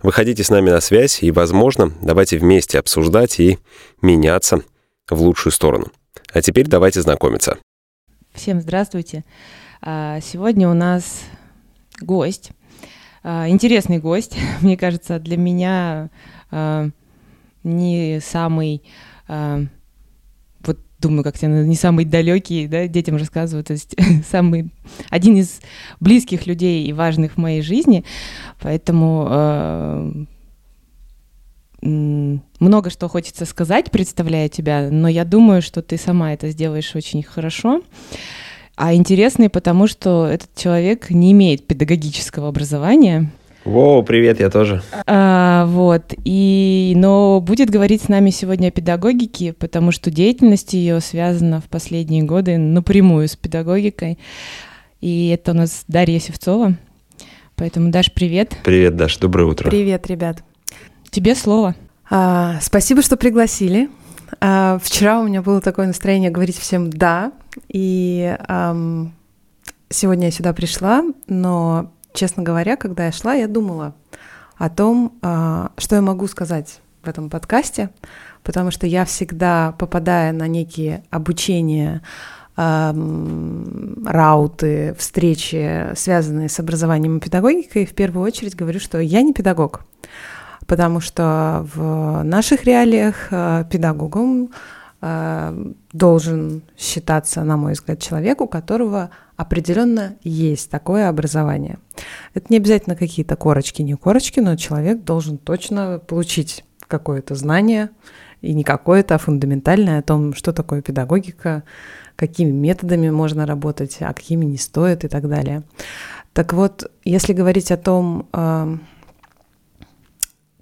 Выходите с нами на связь и, возможно, давайте вместе обсуждать и меняться в лучшую сторону. А теперь давайте знакомиться. Всем здравствуйте. А, сегодня у нас гость, а, интересный гость, мне кажется, для меня а, не самый думаю, как тебе не самый далекий, да, детям рассказываю, то есть самый один из близких людей и важных в моей жизни, поэтому э, много что хочется сказать, представляя тебя, но я думаю, что ты сама это сделаешь очень хорошо. А интересный, потому что этот человек не имеет педагогического образования, Воу, привет, я тоже. А, вот, и, но будет говорить с нами сегодня о педагогике, потому что деятельность ее связана в последние годы напрямую с педагогикой. И это у нас Дарья Севцова. Поэтому, Даш, привет. Привет, Даш, доброе утро. Привет, ребят. Тебе слово. А, спасибо, что пригласили. А, вчера у меня было такое настроение говорить всем «да», и ам, сегодня я сюда пришла, но честно говоря, когда я шла, я думала о том, а, что я могу сказать в этом подкасте, потому что я всегда, попадая на некие обучения, рауты, встречи, связанные с образованием и педагогикой, в первую очередь говорю, что я не педагог, потому что в наших реалиях а, педагогом должен считаться, на мой взгляд, человек, у которого определенно есть такое образование. Это не обязательно какие-то корочки, не корочки, но человек должен точно получить какое-то знание, и не какое-то, а фундаментальное о том, что такое педагогика, какими методами можно работать, а какими не стоит и так далее. Так вот, если говорить о том, а,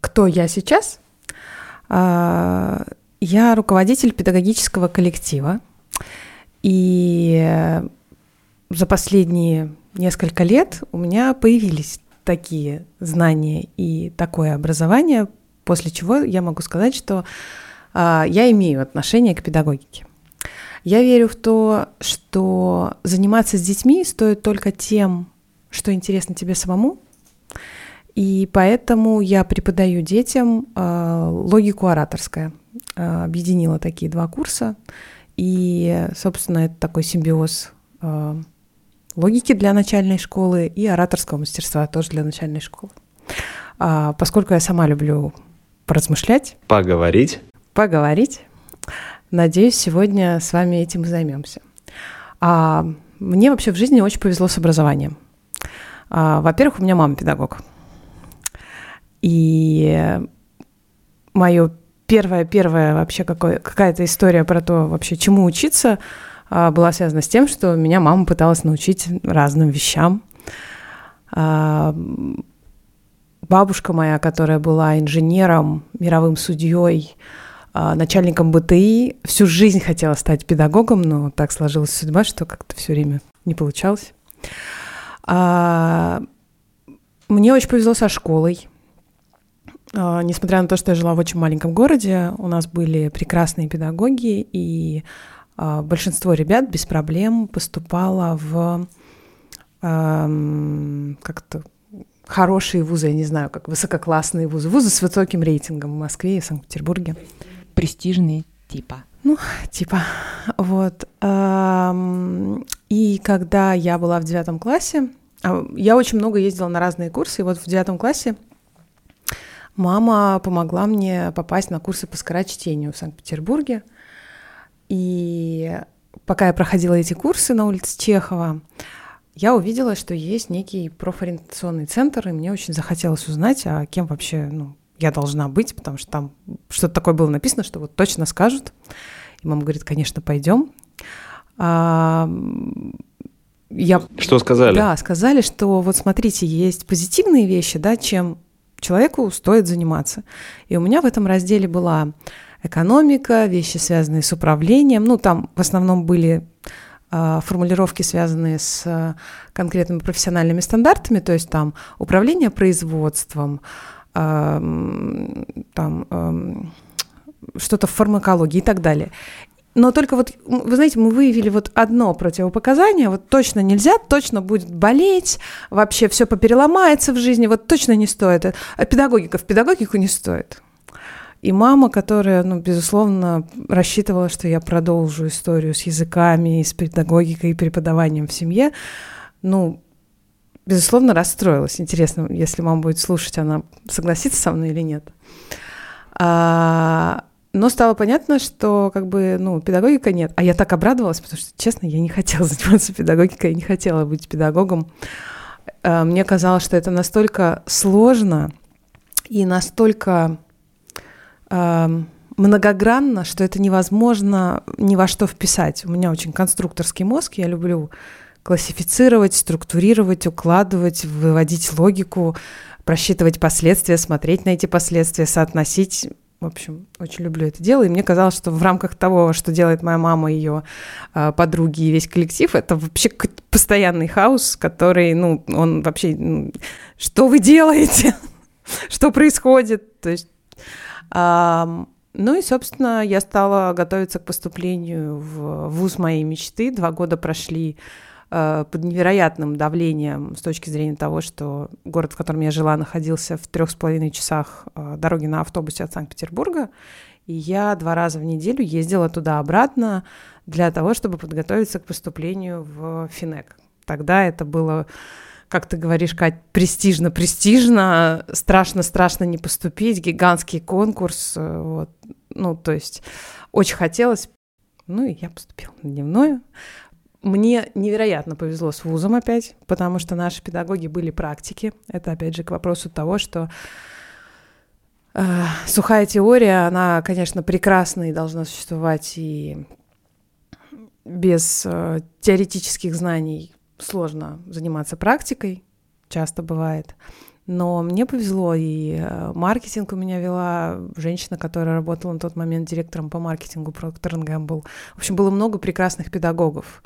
кто я сейчас, а, я руководитель педагогического коллектива, и за последние несколько лет у меня появились такие знания и такое образование, после чего я могу сказать, что а, я имею отношение к педагогике. Я верю в то, что заниматься с детьми стоит только тем, что интересно тебе самому, и поэтому я преподаю детям э, логику ораторская. Э, объединила такие два курса. И, собственно, это такой симбиоз э, логики для начальной школы и ораторского мастерства тоже для начальной школы. А, поскольку я сама люблю поразмышлять. Поговорить. Поговорить. Надеюсь, сегодня с вами этим и займемся. А, мне вообще в жизни очень повезло с образованием. А, во-первых, у меня мама педагог. И мое первое, первое вообще какая-то история про то, вообще чему учиться – а, была связана с тем, что меня мама пыталась научить разным вещам. А, бабушка моя, которая была инженером, мировым судьей, а, начальником БТИ, всю жизнь хотела стать педагогом, но так сложилась судьба, что как-то все время не получалось. Мне очень повезло со школой. Несмотря на то, что я жила в очень маленьком городе, у нас были прекрасные педагоги, и а, большинство ребят без проблем поступало в как-то хорошие вузы, я не знаю, как высококлассные вузы, вузы с высоким рейтингом в Москве и Санкт-Петербурге. Престижные типа. Ну, типа, вот. И когда я была в девятом классе, а, я очень много ездила на разные курсы, и вот в девятом классе мама помогла мне попасть на курсы по скорочтению в Санкт-Петербурге. И пока я проходила эти курсы на улице Чехова, я увидела, что есть некий профориентационный центр, и мне очень захотелось узнать, а кем вообще ну, я должна быть, потому что там что-то такое было написано, что вот точно скажут. И мама говорит, конечно, пойдем. А, я... Что сказали? Да, сказали, что вот смотрите, есть позитивные вещи, да, чем человеку стоит заниматься. И у меня в этом разделе была экономика, вещи, связанные с управлением. Ну, там в основном были э, формулировки, связанные с э, конкретными профессиональными стандартами, то есть там управление производством, э, там что-то в фармакологии и так далее. Но только вот, вы знаете, мы выявили вот одно противопоказание, вот точно нельзя, точно будет болеть, вообще все попереломается в жизни, вот точно не стоит. А педагогика в педагогику не стоит. И мама, которая, ну, безусловно, рассчитывала, что я продолжу историю с языками, и с педагогикой и преподаванием в семье, ну, безусловно, расстроилась. Интересно, если мама будет слушать, она согласится со мной или нет. А, но стало понятно, что как бы, ну, педагогика нет. А я так обрадовалась, потому что, честно, я не хотела заниматься педагогикой, я не хотела быть педагогом. А, мне казалось, что это настолько сложно и настолько э, многогранно, что это невозможно ни во что вписать. У меня очень конструкторский мозг, я люблю классифицировать, структурировать, укладывать, выводить логику, просчитывать последствия, смотреть на эти последствия, соотносить в общем, очень люблю это дело. И мне казалось, что в рамках того, что делает моя мама, ее э, подруги и весь коллектив, это вообще постоянный хаос, который, ну, он вообще, ну, что вы делаете? что происходит? То есть, э, ну и, собственно, я стала готовиться к поступлению в вуз моей мечты. Два года прошли под невероятным давлением с точки зрения того, что город, в котором я жила, находился в трех с половиной часах э, дороги на автобусе от Санкт-Петербурга. И я два раза в неделю ездила туда-обратно для того, чтобы подготовиться к поступлению в Финек. Тогда это было, как ты говоришь, Кать, престижно-престижно, страшно-страшно не поступить, гигантский конкурс. Э, вот. Ну, то есть очень хотелось. Ну, и я поступила на дневную. Мне невероятно повезло с вузом опять, потому что наши педагоги были практики. Это, опять же, к вопросу того, что э, сухая теория, она, конечно, прекрасна и должна существовать и без э, теоретических знаний сложно заниматься практикой, часто бывает. Но мне повезло, и э, маркетинг у меня вела женщина, которая работала на тот момент директором по маркетингу Procter Gamble. В общем, было много прекрасных педагогов.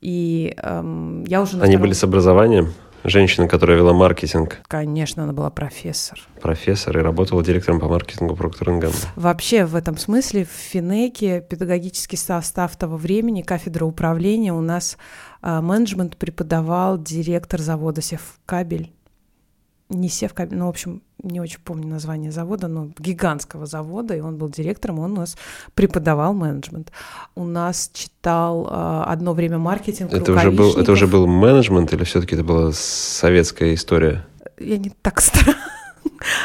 И эм, я уже... Они втором... были с образованием? Женщина, которая вела маркетинг. Конечно, она была профессор. Профессор и работала директором по маркетингу Gamble. Вообще в этом смысле в Финеке педагогический состав того времени, кафедра управления, у нас э, менеджмент преподавал директор завода Севкабель не Севкабель, ну, в общем, не очень помню название завода, но гигантского завода, и он был директором, он у нас преподавал менеджмент. У нас читал э, одно время маркетинг. Это уже, был, это уже был менеджмент или все-таки это была советская история? Я не так стараюсь.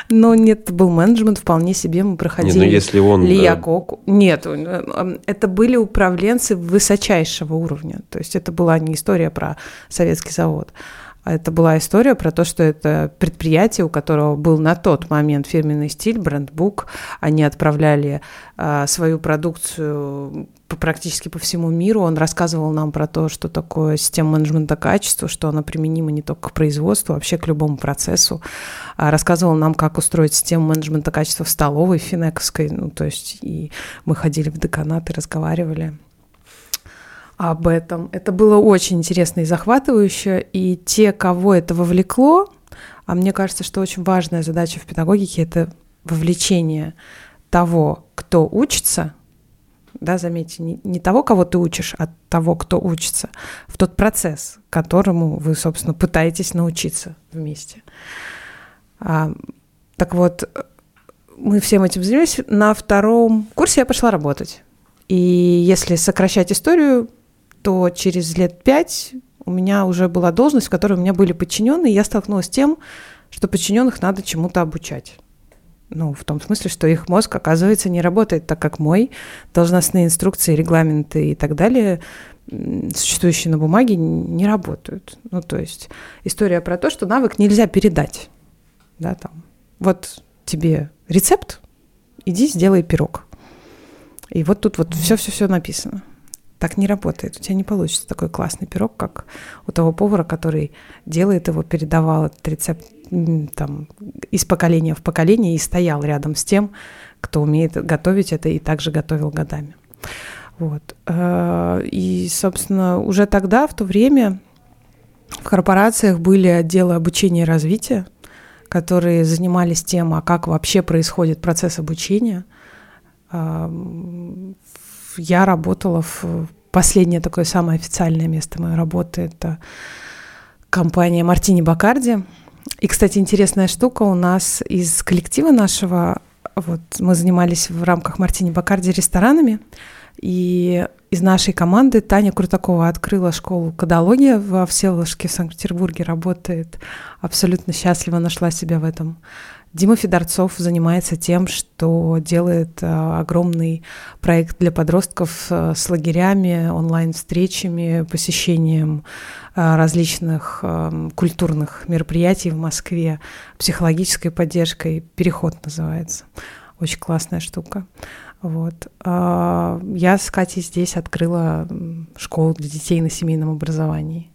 Но нет, был менеджмент, вполне себе мы проходили. Нет, но если он... Лиякоку. Э... Нет, э, это были управленцы высочайшего уровня. То есть это была не история про советский завод. А это была история про то, что это предприятие, у которого был на тот момент фирменный стиль, брендбук. Они отправляли а, свою продукцию практически по всему миру. Он рассказывал нам про то, что такое система менеджмента качества, что она применима не только к производству, а вообще к любому процессу. А, рассказывал нам, как устроить систему менеджмента качества в столовой финековской. Ну, то есть и мы ходили в деканат и разговаривали об этом. Это было очень интересно и захватывающе, и те, кого это вовлекло, а мне кажется, что очень важная задача в педагогике – это вовлечение того, кто учится, да, заметьте, не, не того, кого ты учишь, а того, кто учится, в тот процесс, которому вы, собственно, пытаетесь научиться вместе. А, так вот, мы всем этим занялись. На втором курсе я пошла работать. И если сокращать историю, то через лет пять у меня уже была должность, в которой у меня были подчиненные, и я столкнулась с тем, что подчиненных надо чему-то обучать. Ну, в том смысле, что их мозг, оказывается, не работает так, как мой. Должностные инструкции, регламенты и так далее, существующие на бумаге, не работают. Ну, то есть история про то, что навык нельзя передать. Да, там. Вот тебе рецепт, иди сделай пирог. И вот тут вот все-все-все написано. Так не работает. У тебя не получится такой классный пирог, как у того повара, который делает его, передавал этот рецепт там, из поколения в поколение и стоял рядом с тем, кто умеет готовить это и также готовил годами. Вот. Э, и, собственно, уже тогда, в то время, в корпорациях были отделы обучения и развития, которые занимались тем, а как вообще происходит процесс обучения. Э, я работала в последнее такое самое официальное место моей работы – это компания Мартини Бакарди. И, кстати, интересная штука у нас из коллектива нашего, вот мы занимались в рамках Мартини Бакарди ресторанами, и из нашей команды Таня Крутакова открыла школу кодология во Всеволожске в Санкт-Петербурге, работает, абсолютно счастливо нашла себя в этом. Дима Федорцов занимается тем, что делает а, огромный проект для подростков а, с лагерями, онлайн-встречами, посещением а, различных а, культурных мероприятий в Москве, психологической поддержкой. Переход называется. Очень классная штука. Вот. А, я с Катей здесь открыла школу для детей на семейном образовании.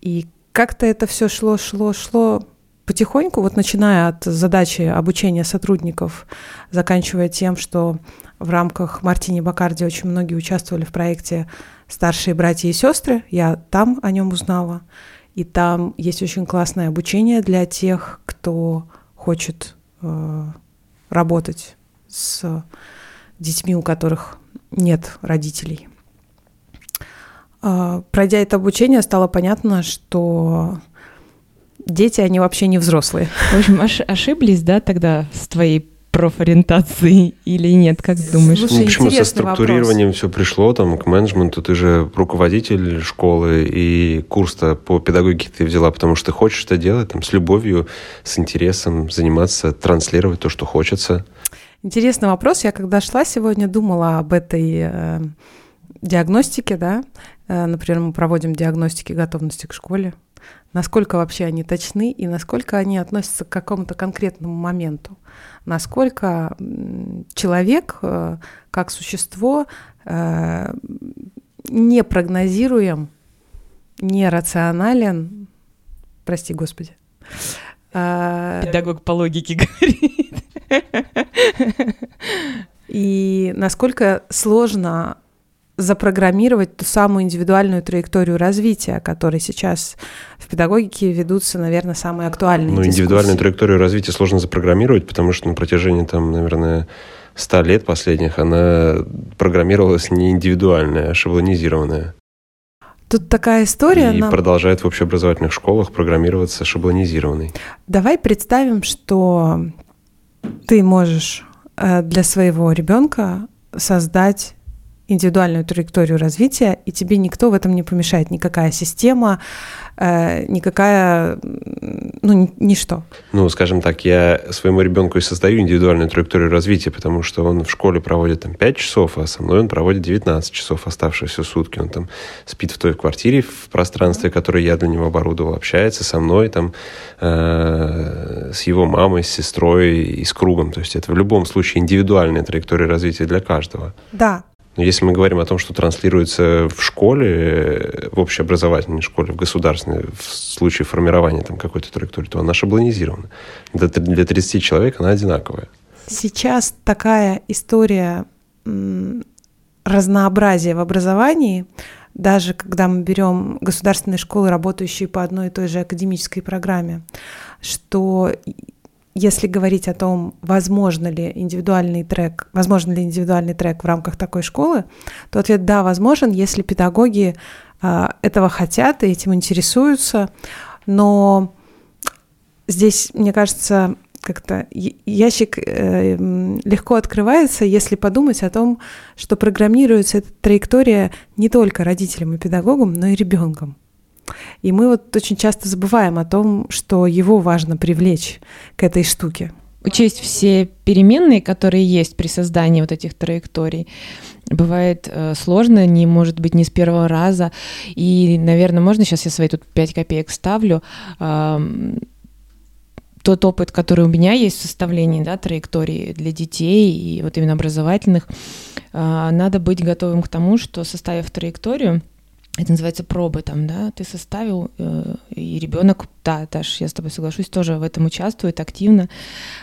И как-то это все шло, шло, шло потихоньку, вот начиная от задачи обучения сотрудников, заканчивая тем, что в рамках Мартини Бакарди очень многие участвовали в проекте «Старшие братья и сестры». Я там о нем узнала. И там есть очень классное обучение для тех, кто хочет э, работать с детьми, у которых нет родителей. А, пройдя это обучение, стало понятно, что дети, они вообще не взрослые. В общем, ошиблись, да, тогда с твоей профориентацией или нет, как думаешь? Слушай, ну, почему со структурированием вопрос. все пришло там к менеджменту? Ты же руководитель школы, и курс-то по педагогике ты взяла, потому что ты хочешь это делать, там, с любовью, с интересом заниматься, транслировать то, что хочется. Интересный вопрос. Я когда шла сегодня, думала об этой э, диагностике, да. Э, например, мы проводим диагностики готовности к школе. Насколько вообще они точны и насколько они относятся к какому-то конкретному моменту. Насколько человек, э, как существо, э, не прогнозируем, не рационален, прости господи. Э, Педагог по логике говорит. И насколько сложно запрограммировать ту самую индивидуальную траекторию развития, которой сейчас в педагогике ведутся, наверное, самые актуальные Ну, индивидуальную траекторию развития сложно запрограммировать, потому что на протяжении, там, наверное, ста лет последних она программировалась не индивидуальная, а шаблонизированная. Тут такая история. И нам... продолжает в общеобразовательных школах программироваться шаблонизированной. Давай представим, что ты можешь э, для своего ребенка создать индивидуальную траекторию развития, и тебе никто в этом не помешает, никакая система, э, никакая, ну, ничто. Ну, скажем так, я своему ребенку и создаю индивидуальную траекторию развития, потому что он в школе проводит там 5 часов, а со мной он проводит 19 часов оставшиеся сутки. Он там спит в той квартире, в пространстве, которое я для него оборудовал, общается со мной, там, э, с его мамой, с сестрой и с кругом. То есть это в любом случае индивидуальная траектория развития для каждого. Да, но если мы говорим о том, что транслируется в школе, в общеобразовательной школе, в государственной, в случае формирования там какой-то траектории, то она шаблонизирована. Для 30 человек она одинаковая. Сейчас такая история разнообразия в образовании, даже когда мы берем государственные школы, работающие по одной и той же академической программе, что если говорить о том, возможно ли индивидуальный трек, возможно ли индивидуальный трек в рамках такой школы, то ответ да, возможен, если педагоги э, этого хотят и этим интересуются. Но здесь, мне кажется, как-то ящик э, легко открывается, если подумать о том, что программируется эта траектория не только родителям и педагогам, но и ребенком. И мы вот очень часто забываем о том, что его важно привлечь к этой штуке. Учесть все переменные, которые есть при создании вот этих траекторий, бывает э, сложно, не может быть не с первого раза. И, наверное, можно сейчас я свои тут 5 копеек ставлю. Э, тот опыт, который у меня есть в составлении да, траектории для детей и вот именно образовательных, э, надо быть готовым к тому, что составив траекторию, это называется пробы там, да, ты составил, э, и ребенок, да, Даш, я с тобой соглашусь, тоже в этом участвует активно.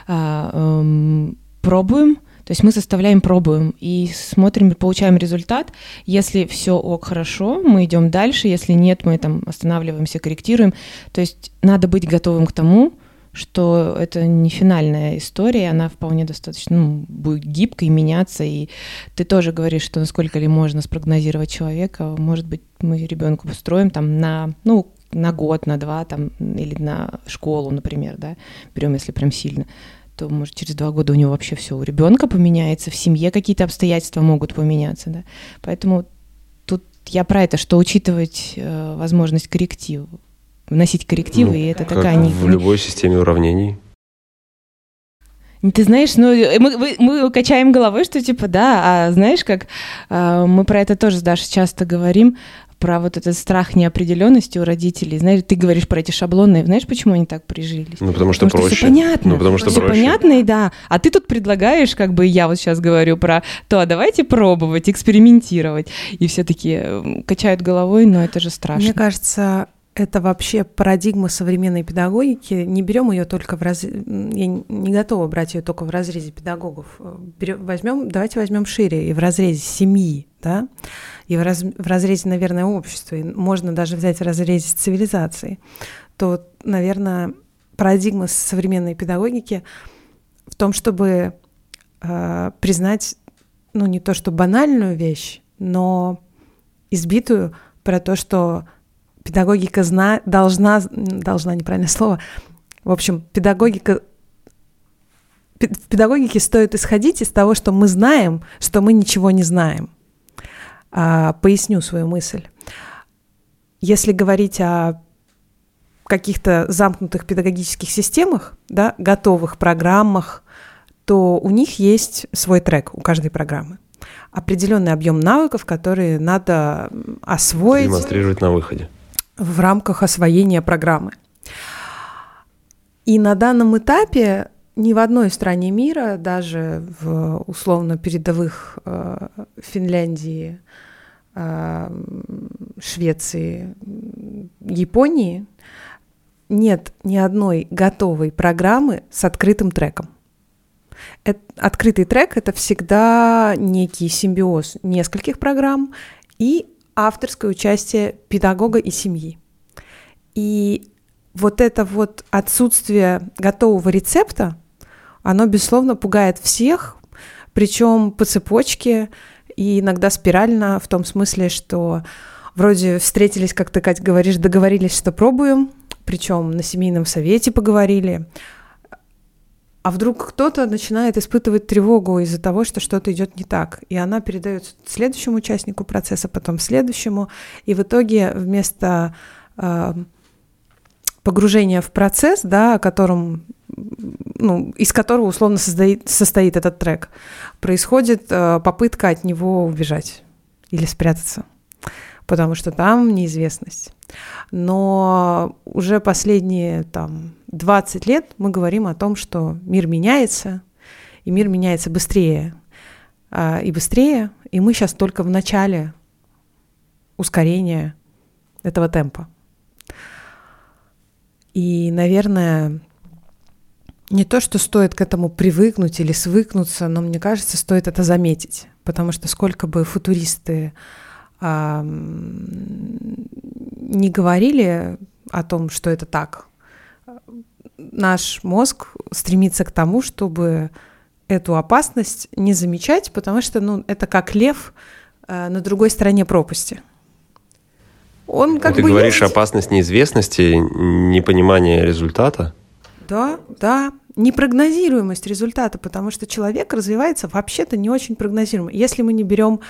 Э, э, пробуем, то есть мы составляем, пробуем и смотрим, получаем результат. Если все ок, хорошо, мы идем дальше. Если нет, мы там останавливаемся, корректируем. То есть надо быть готовым к тому, что это не финальная история, она вполне достаточно ну, будет гибкой, меняться, и ты тоже говоришь, что насколько ли можно спрогнозировать человека, может быть, мы ребенку устроим там на, ну, на год, на два, там, или на школу, например, да, берем, если прям сильно, то, может, через два года у него вообще все у ребенка поменяется, в семье какие-то обстоятельства могут поменяться, да, поэтому тут я про это, что учитывать э, возможность корректива, вносить коррективы, ну, и это такая... Не, в любой системе уравнений. Ты знаешь, ну, мы, мы качаем головой, что типа, да, а знаешь, как э, мы про это тоже с Дашей часто говорим, про вот этот страх неопределенности у родителей. Знаешь, ты говоришь про эти шаблоны. Знаешь, почему они так прижились? Ну, потому что потому проще. Что все понятно. Ну, потому что все проще. понятно, и да. А ты тут предлагаешь, как бы я вот сейчас говорю про то, а давайте пробовать, экспериментировать. И все таки качают головой, но это же страшно. Мне кажется, это вообще парадигма современной педагогики. Не берем ее только в раз... Я не готова брать ее только в разрезе педагогов. Берем, возьмем, давайте возьмем шире и в разрезе семьи, да, и в, раз... в разрезе, наверное, общества, и можно даже взять в разрезе цивилизации, то, наверное, парадигма современной педагогики в том, чтобы э, признать, ну, не то что банальную вещь, но избитую про то, что педагогика зна, должна, должна неправильное слово, в общем, педагогика в педагогике стоит исходить из того, что мы знаем, что мы ничего не знаем. А, поясню свою мысль. Если говорить о каких-то замкнутых педагогических системах, да, готовых программах, то у них есть свой трек у каждой программы. Определенный объем навыков, которые надо освоить. Демонстрировать на выходе в рамках освоения программы. И на данном этапе ни в одной стране мира, даже в условно передовых э, Финляндии, э, Швеции, Японии, нет ни одной готовой программы с открытым треком. Это, открытый трек это всегда некий симбиоз нескольких программ и авторское участие педагога и семьи. И вот это вот отсутствие готового рецепта, оно, безусловно, пугает всех, причем по цепочке и иногда спирально, в том смысле, что вроде встретились, как ты, Кать, говоришь, договорились, что пробуем, причем на семейном совете поговорили, а вдруг кто-то начинает испытывать тревогу из-за того, что что-то идет не так, и она передается следующему участнику процесса, потом следующему, и в итоге вместо э, погружения в процесс, да, о котором, ну, из которого условно состоит, состоит этот трек, происходит э, попытка от него убежать или спрятаться, потому что там неизвестность. Но уже последние там 20 лет мы говорим о том, что мир меняется, и мир меняется быстрее а, и быстрее, и мы сейчас только в начале ускорения этого темпа. И, наверное, не то, что стоит к этому привыкнуть или свыкнуться, но мне кажется, стоит это заметить, потому что сколько бы футуристы а, не говорили о том, что это так, наш мозг стремится к тому, чтобы эту опасность не замечать, потому что ну, это как лев э, на другой стороне пропасти. Он как Ты бы говоришь есть. опасность неизвестности, непонимание результата? Да, да, непрогнозируемость результата, потому что человек развивается вообще-то не очень прогнозируемо. Если мы не берем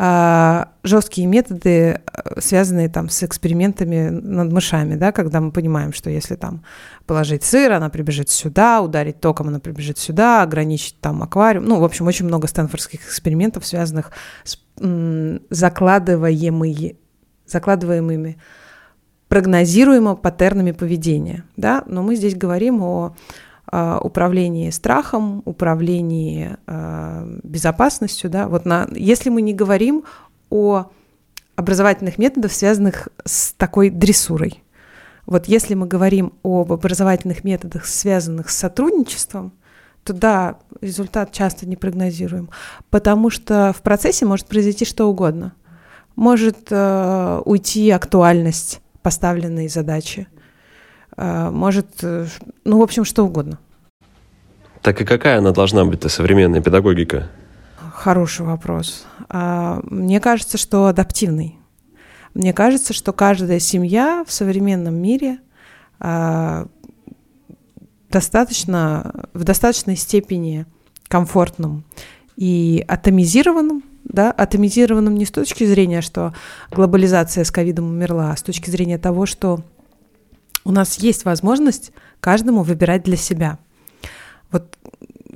жесткие методы, э, связанные там с экспериментами над мышами, да, когда мы понимаем, что если там положить сыр, она прибежит сюда, ударить током, она прибежит сюда, ограничить там аквариум. Ну, в общем, очень много стэнфордских экспериментов, связанных с закладываемыми, закладываемыми прогнозируемо паттернами поведения, да, но мы здесь говорим о а, управлении страхом, управлении э, безопасностью, да, вот на, если мы не говорим о образовательных методов, связанных с такой дрессурой. Вот если мы говорим об образовательных методах, связанных с сотрудничеством, то да, результат часто не прогнозируем, потому что в процессе может произойти что угодно. Может э, уйти актуальность поставленной задачи, может, э, ну, в общем, что угодно. Так и какая она должна быть, эта современная педагогика? Хороший вопрос. А, мне кажется, что адаптивный. Мне кажется, что каждая семья в современном мире а, достаточно, в достаточной степени комфортном и атомизированном, да, атомизированном не с точки зрения, что глобализация с ковидом умерла, а с точки зрения того, что у нас есть возможность каждому выбирать для себя. Вот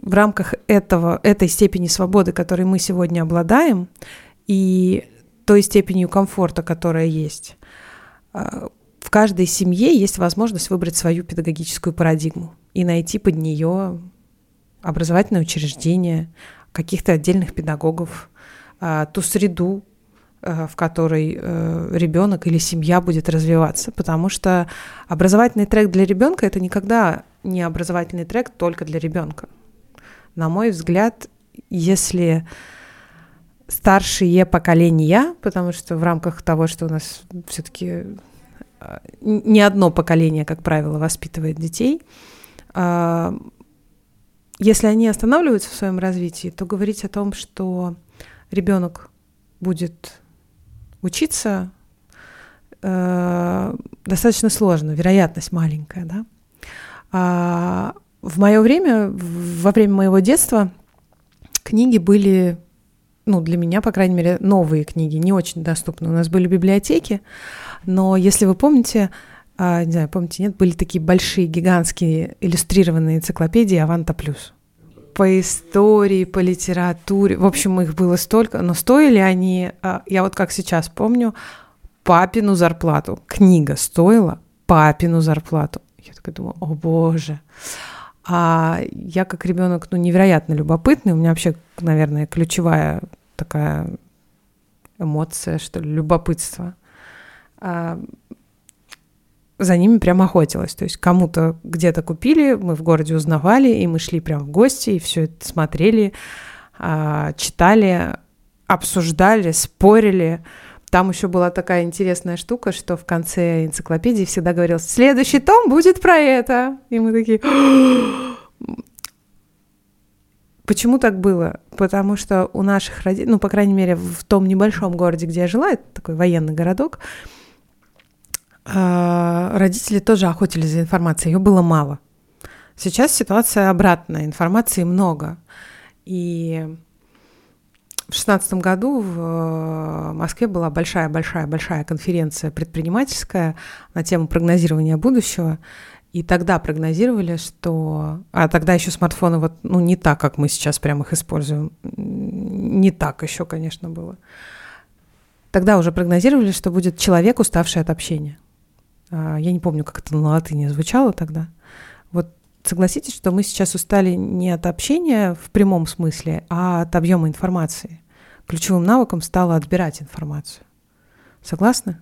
в рамках этого, этой степени свободы, которой мы сегодня обладаем, и той степенью комфорта, которая есть, а, в каждой семье есть возможность выбрать свою педагогическую парадигму и найти под нее образовательное учреждение, каких-то отдельных педагогов, а, ту среду, в которой э, ребенок или семья будет развиваться, потому что образовательный трек для ребенка это никогда не образовательный трек только для ребенка. На мой взгляд, если старшие поколения, потому что в рамках того, что у нас все-таки а, не одно поколение, как правило, воспитывает детей, если они останавливаются в своем развитии, то говорить о том, что ребенок будет учиться, э, достаточно сложно, вероятность маленькая, да. А в мое время, во время моего детства, книги были ну, для меня, по крайней мере, новые книги, не очень доступны. У нас были библиотеки, но если вы помните, а, не знаю, помните, нет, были такие большие, гигантские иллюстрированные энциклопедии «Аванта плюс». По истории, по литературе, в общем, их было столько, но стоили они, а, я вот как сейчас помню, папину зарплату. Книга стоила папину зарплату. Я такая думаю, о боже. А я как ребенок, ну, невероятно любопытный. У меня вообще, наверное, ключевая такая эмоция, что ли, любопытство. За ними прям охотилась. То есть кому-то где-то купили, мы в городе узнавали, и мы шли прям в гости, и все это смотрели, а, читали, обсуждали, спорили. Там еще была такая интересная штука, что в конце энциклопедии всегда говорилось, следующий том будет про это. И мы такие... Почему так было? Потому что у наших родителей, ну, по крайней мере, в том небольшом городе, где я жила, это такой военный городок, родители тоже охотились за информацией, ее было мало. Сейчас ситуация обратная, информации много. И в шестнадцатом году в э, Москве была большая-большая-большая конференция предпринимательская на тему прогнозирования будущего. И тогда прогнозировали, что... А тогда еще смартфоны вот, ну, не так, как мы сейчас прям их используем. Не так еще, конечно, было. Тогда уже прогнозировали, что будет человек, уставший от общения. А, я не помню, как это на латыни звучало тогда. Вот согласитесь, что мы сейчас устали не от общения в прямом смысле, а от объема информации ключевым навыком стало отбирать информацию. Согласны?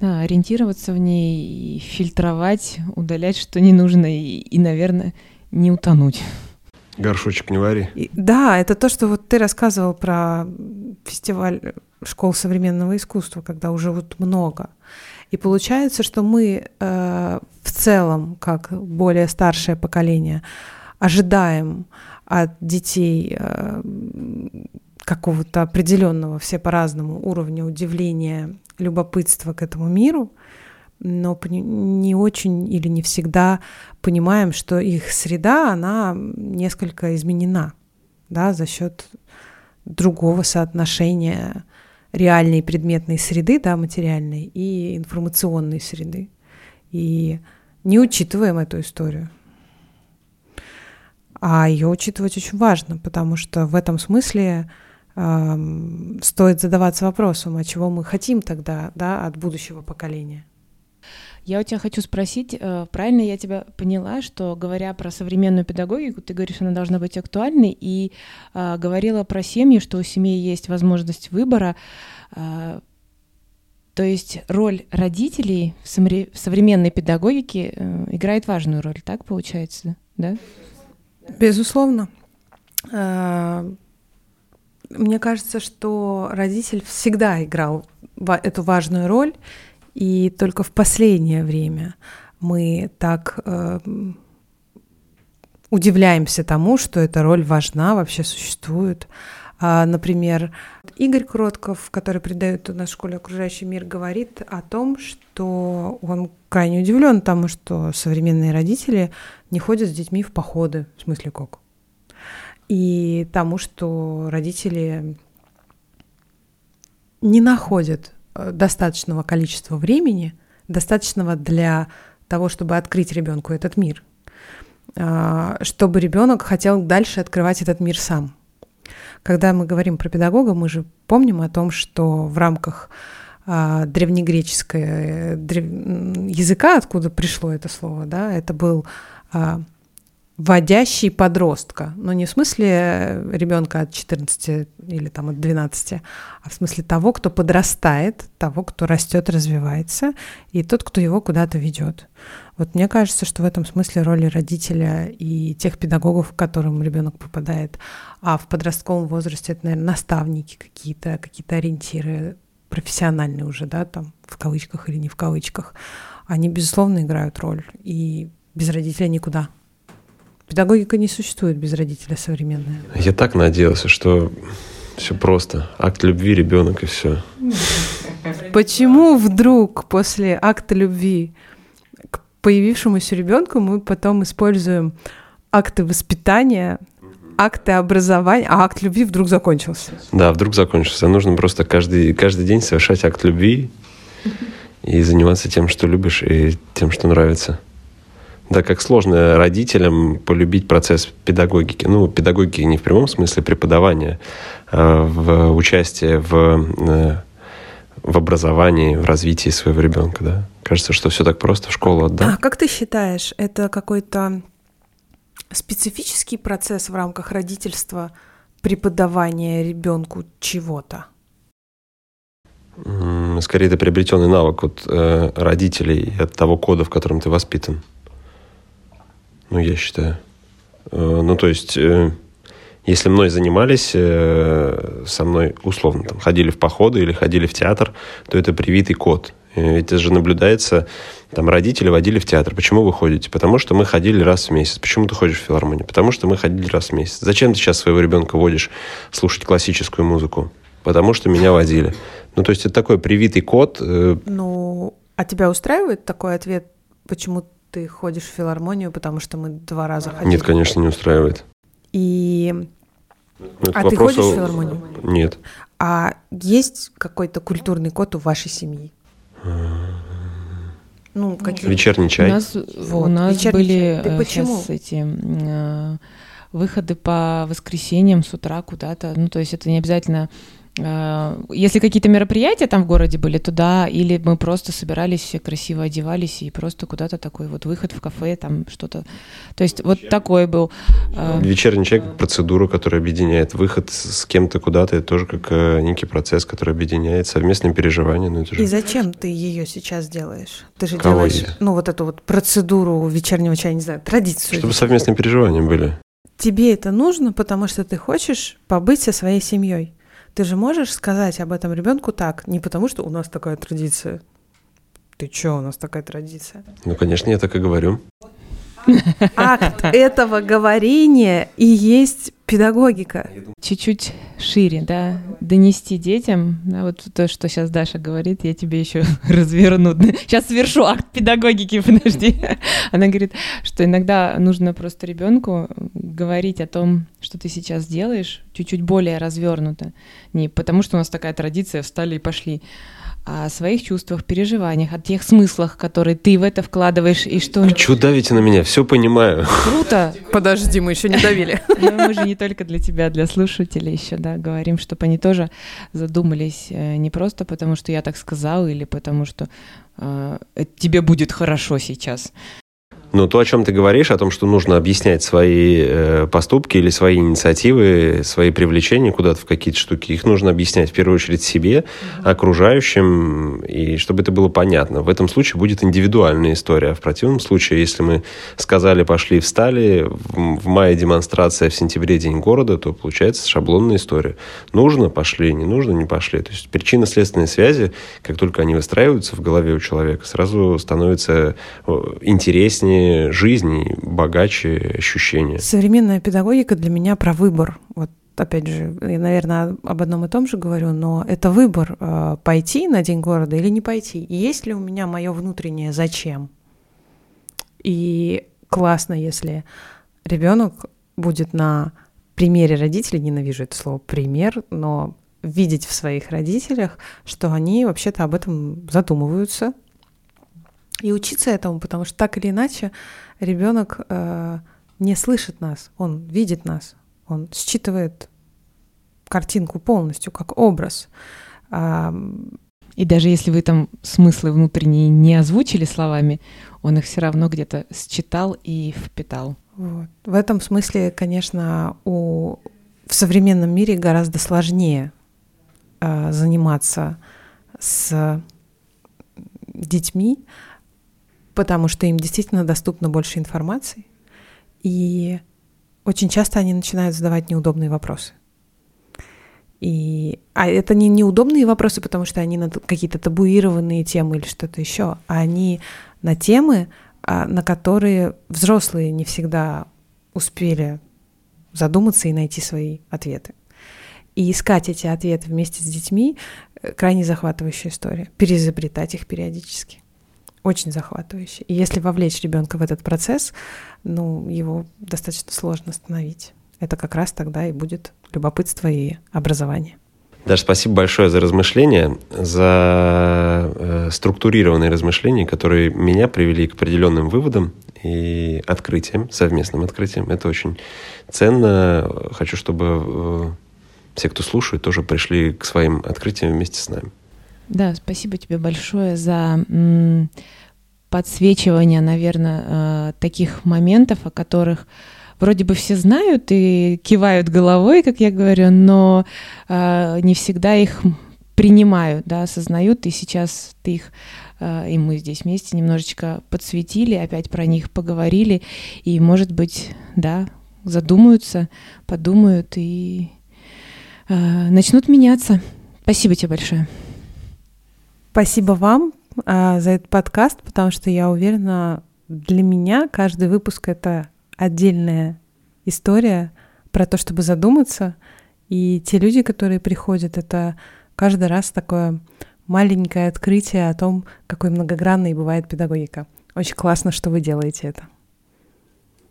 Да, ориентироваться в ней, фильтровать, удалять, что не нужно, и, и наверное, не утонуть. Горшочек не вари. И, да, это то, что вот ты рассказывал про фестиваль школ современного искусства, когда уже вот много. И получается, что мы э, в целом, как более старшее поколение, ожидаем от детей э, какого-то определенного, все по-разному, уровня удивления, любопытства к этому миру, но не очень или не всегда понимаем, что их среда, она несколько изменена да, за счет другого соотношения реальной предметной среды, да, материальной, и информационной среды. И не учитываем эту историю. А ее учитывать очень важно, потому что в этом смысле стоит задаваться вопросом, а чего мы хотим тогда да, от будущего поколения. Я у тебя хочу спросить, э, правильно я тебя поняла, что говоря про современную педагогику, ты говоришь, она должна быть актуальной, и э, говорила про семьи, что у семьи есть возможность выбора. Э, То есть роль родителей в современной педагогике э, играет важную роль, так получается, да? Безусловно. А, мне кажется, что родитель всегда играл эту важную роль, и только в последнее время мы так э, удивляемся тому, что эта роль важна, вообще существует. А, например, Игорь Кротков, который придает у нас в школе окружающий мир, говорит о том, что он крайне удивлен тому, что современные родители не ходят с детьми в походы, в смысле как. И тому, что родители не находят достаточного количества времени, достаточного для того, чтобы открыть ребенку этот мир, а, чтобы ребенок хотел дальше открывать этот мир сам. Когда мы говорим про педагога, мы же помним о том, что в рамках а, древнегреческого древ... языка, откуда пришло это слово, да, это был а, водящий подростка. Но не в смысле ребенка от 14 или там от 12, а в смысле того, кто подрастает, того, кто растет, развивается, и тот, кто его куда-то ведет. Вот мне кажется, что в этом смысле роли родителя и тех педагогов, к которым ребенок попадает, а в подростковом возрасте это, наверное, наставники какие-то, какие-то ориентиры профессиональные уже, да, там в кавычках или не в кавычках, они, безусловно, играют роль. И без родителя никуда. Педагогика не существует без родителя современная. Я так надеялся, что все просто. Акт любви, ребенок и все. Почему вдруг после акта любви к появившемуся ребенку мы потом используем акты воспитания, акты образования, а акт любви вдруг закончился? Да, вдруг закончился. Нужно просто каждый, каждый день совершать акт любви и заниматься тем, что любишь, и тем, что нравится. Да, как сложно родителям полюбить процесс педагогики. Ну, педагогики не в прямом смысле преподавания, а в участие в, э, в образовании, в развитии своего ребенка, да. Кажется, что все так просто в школу отдать. А как ты считаешь, это какой-то специфический процесс в рамках родительства преподавания ребенку чего-то? Скорее, это приобретенный навык от э, родителей, от того кода, в котором ты воспитан. Ну, я считаю. Э, ну, то есть, э, если мной занимались, э, со мной условно там, ходили в походы или ходили в театр, то это привитый код. Это же наблюдается, там родители водили в театр. Почему вы ходите? Потому что мы ходили раз в месяц. Почему ты ходишь в филармонию? Потому что мы ходили раз в месяц. Зачем ты сейчас своего ребенка водишь слушать классическую музыку? Потому что меня водили. Ну, то есть это такой привитый код. Ну, а тебя устраивает такой ответ? Почему ты ходишь в филармонию, потому что мы два раза ходили. Нет, конечно, не устраивает. И... Ну, а ты ходишь в филармонию? Нет. А есть какой-то культурный код у вашей семьи? Ну, какие Вечерний чай. У нас, вот, у нас были чай. Ты э, почему? сейчас эти э, выходы по воскресеньям с утра куда-то. Ну, то есть это не обязательно если какие-то мероприятия там в городе были, то да, или мы просто собирались, все красиво одевались и просто куда-то такой вот выход в кафе, там что-то. То есть вот такой был. Э, Вечерний чай как процедура, которая объединяет. Выход с кем-то куда-то, это тоже как э, некий процесс, который объединяет совместные переживания. Ну, это же... И зачем ты ее сейчас делаешь? Ты же Кого делаешь, я? ну, вот эту вот процедуру вечернего чая, не знаю, традицию. Чтобы совместные переживания были. Тебе это нужно, потому что ты хочешь побыть со своей семьей. Ты же можешь сказать об этом ребенку так, не потому что у нас такая традиция. Ты чё, у нас такая традиция? Ну, конечно, я так и говорю. Акт этого говорения и есть педагогика. Чуть-чуть шире, да, донести детям, да, вот то, что сейчас Даша говорит, я тебе еще разверну. Сейчас свершу акт педагогики, подожди. Она говорит, что иногда нужно просто ребенку говорить о том, что ты сейчас делаешь, чуть-чуть более развернуто. Не потому, что у нас такая традиция, встали и пошли, о своих чувствах, переживаниях, о тех смыслах, которые ты в это вкладываешь и что... Чего давите на меня? Все понимаю. Круто. Подожди, мы еще не давили. Но мы же не только для тебя, для слушателей еще, да, говорим, чтобы они тоже задумались э, не просто потому, что я так сказал или потому, что э, тебе будет хорошо сейчас. Но то, о чем ты говоришь, о том, что нужно объяснять свои э, поступки или свои инициативы, свои привлечения куда-то в какие-то штуки, их нужно объяснять в первую очередь себе, mm-hmm. окружающим, и чтобы это было понятно. В этом случае будет индивидуальная история. А в противном случае, если мы сказали, пошли, встали, в, в мае демонстрация, в сентябре день города, то получается шаблонная история. Нужно, пошли, не нужно, не пошли. То есть причинно-следственные связи, как только они выстраиваются в голове у человека, сразу становится интереснее, интереснее жизни, богаче ощущения. Современная педагогика для меня про выбор. Вот опять же, я, наверное, об одном и том же говорю, но это выбор э, пойти на День города или не пойти. И есть ли у меня мое внутреннее зачем? И классно, если ребенок будет на примере родителей, ненавижу это слово пример, но видеть в своих родителях, что они вообще-то об этом задумываются, и учиться этому, потому что так или иначе ребенок э, не слышит нас, он видит нас, он считывает картинку полностью как образ. И даже если вы там смыслы внутренние не озвучили словами, он их все равно где-то считал и впитал. Вот. В этом смысле, конечно, у в современном мире гораздо сложнее э, заниматься с детьми, потому что им действительно доступно больше информации, и очень часто они начинают задавать неудобные вопросы. И, а это не неудобные вопросы, потому что они на какие-то табуированные темы или что-то еще, а они на темы, а, на которые взрослые не всегда успели задуматься и найти свои ответы. И искать эти ответы вместе с детьми э, крайне захватывающая история. Переизобретать их периодически очень захватывающе. И если вовлечь ребенка в этот процесс, ну, его достаточно сложно остановить. Это как раз тогда и будет любопытство и образование. Даша, спасибо большое за размышления, за э, структурированные размышления, которые меня привели к определенным выводам и открытиям, совместным открытиям. Это очень ценно. Хочу, чтобы э, все, кто слушает, тоже пришли к своим открытиям вместе с нами. Да, спасибо тебе большое за подсвечивание, наверное, э, таких моментов, о которых вроде бы все знают и кивают головой, как я говорю, но э, не всегда их принимают, да, осознают, и сейчас ты их э, и мы здесь вместе немножечко подсветили, опять про них поговорили, и, может быть, да, задумаются, подумают и начнут меняться. Спасибо тебе большое. Спасибо вам а, за этот подкаст, потому что я уверена, для меня каждый выпуск это отдельная история про то, чтобы задуматься. И те люди, которые приходят, это каждый раз такое маленькое открытие о том, какой многогранной бывает педагогика. Очень классно, что вы делаете это.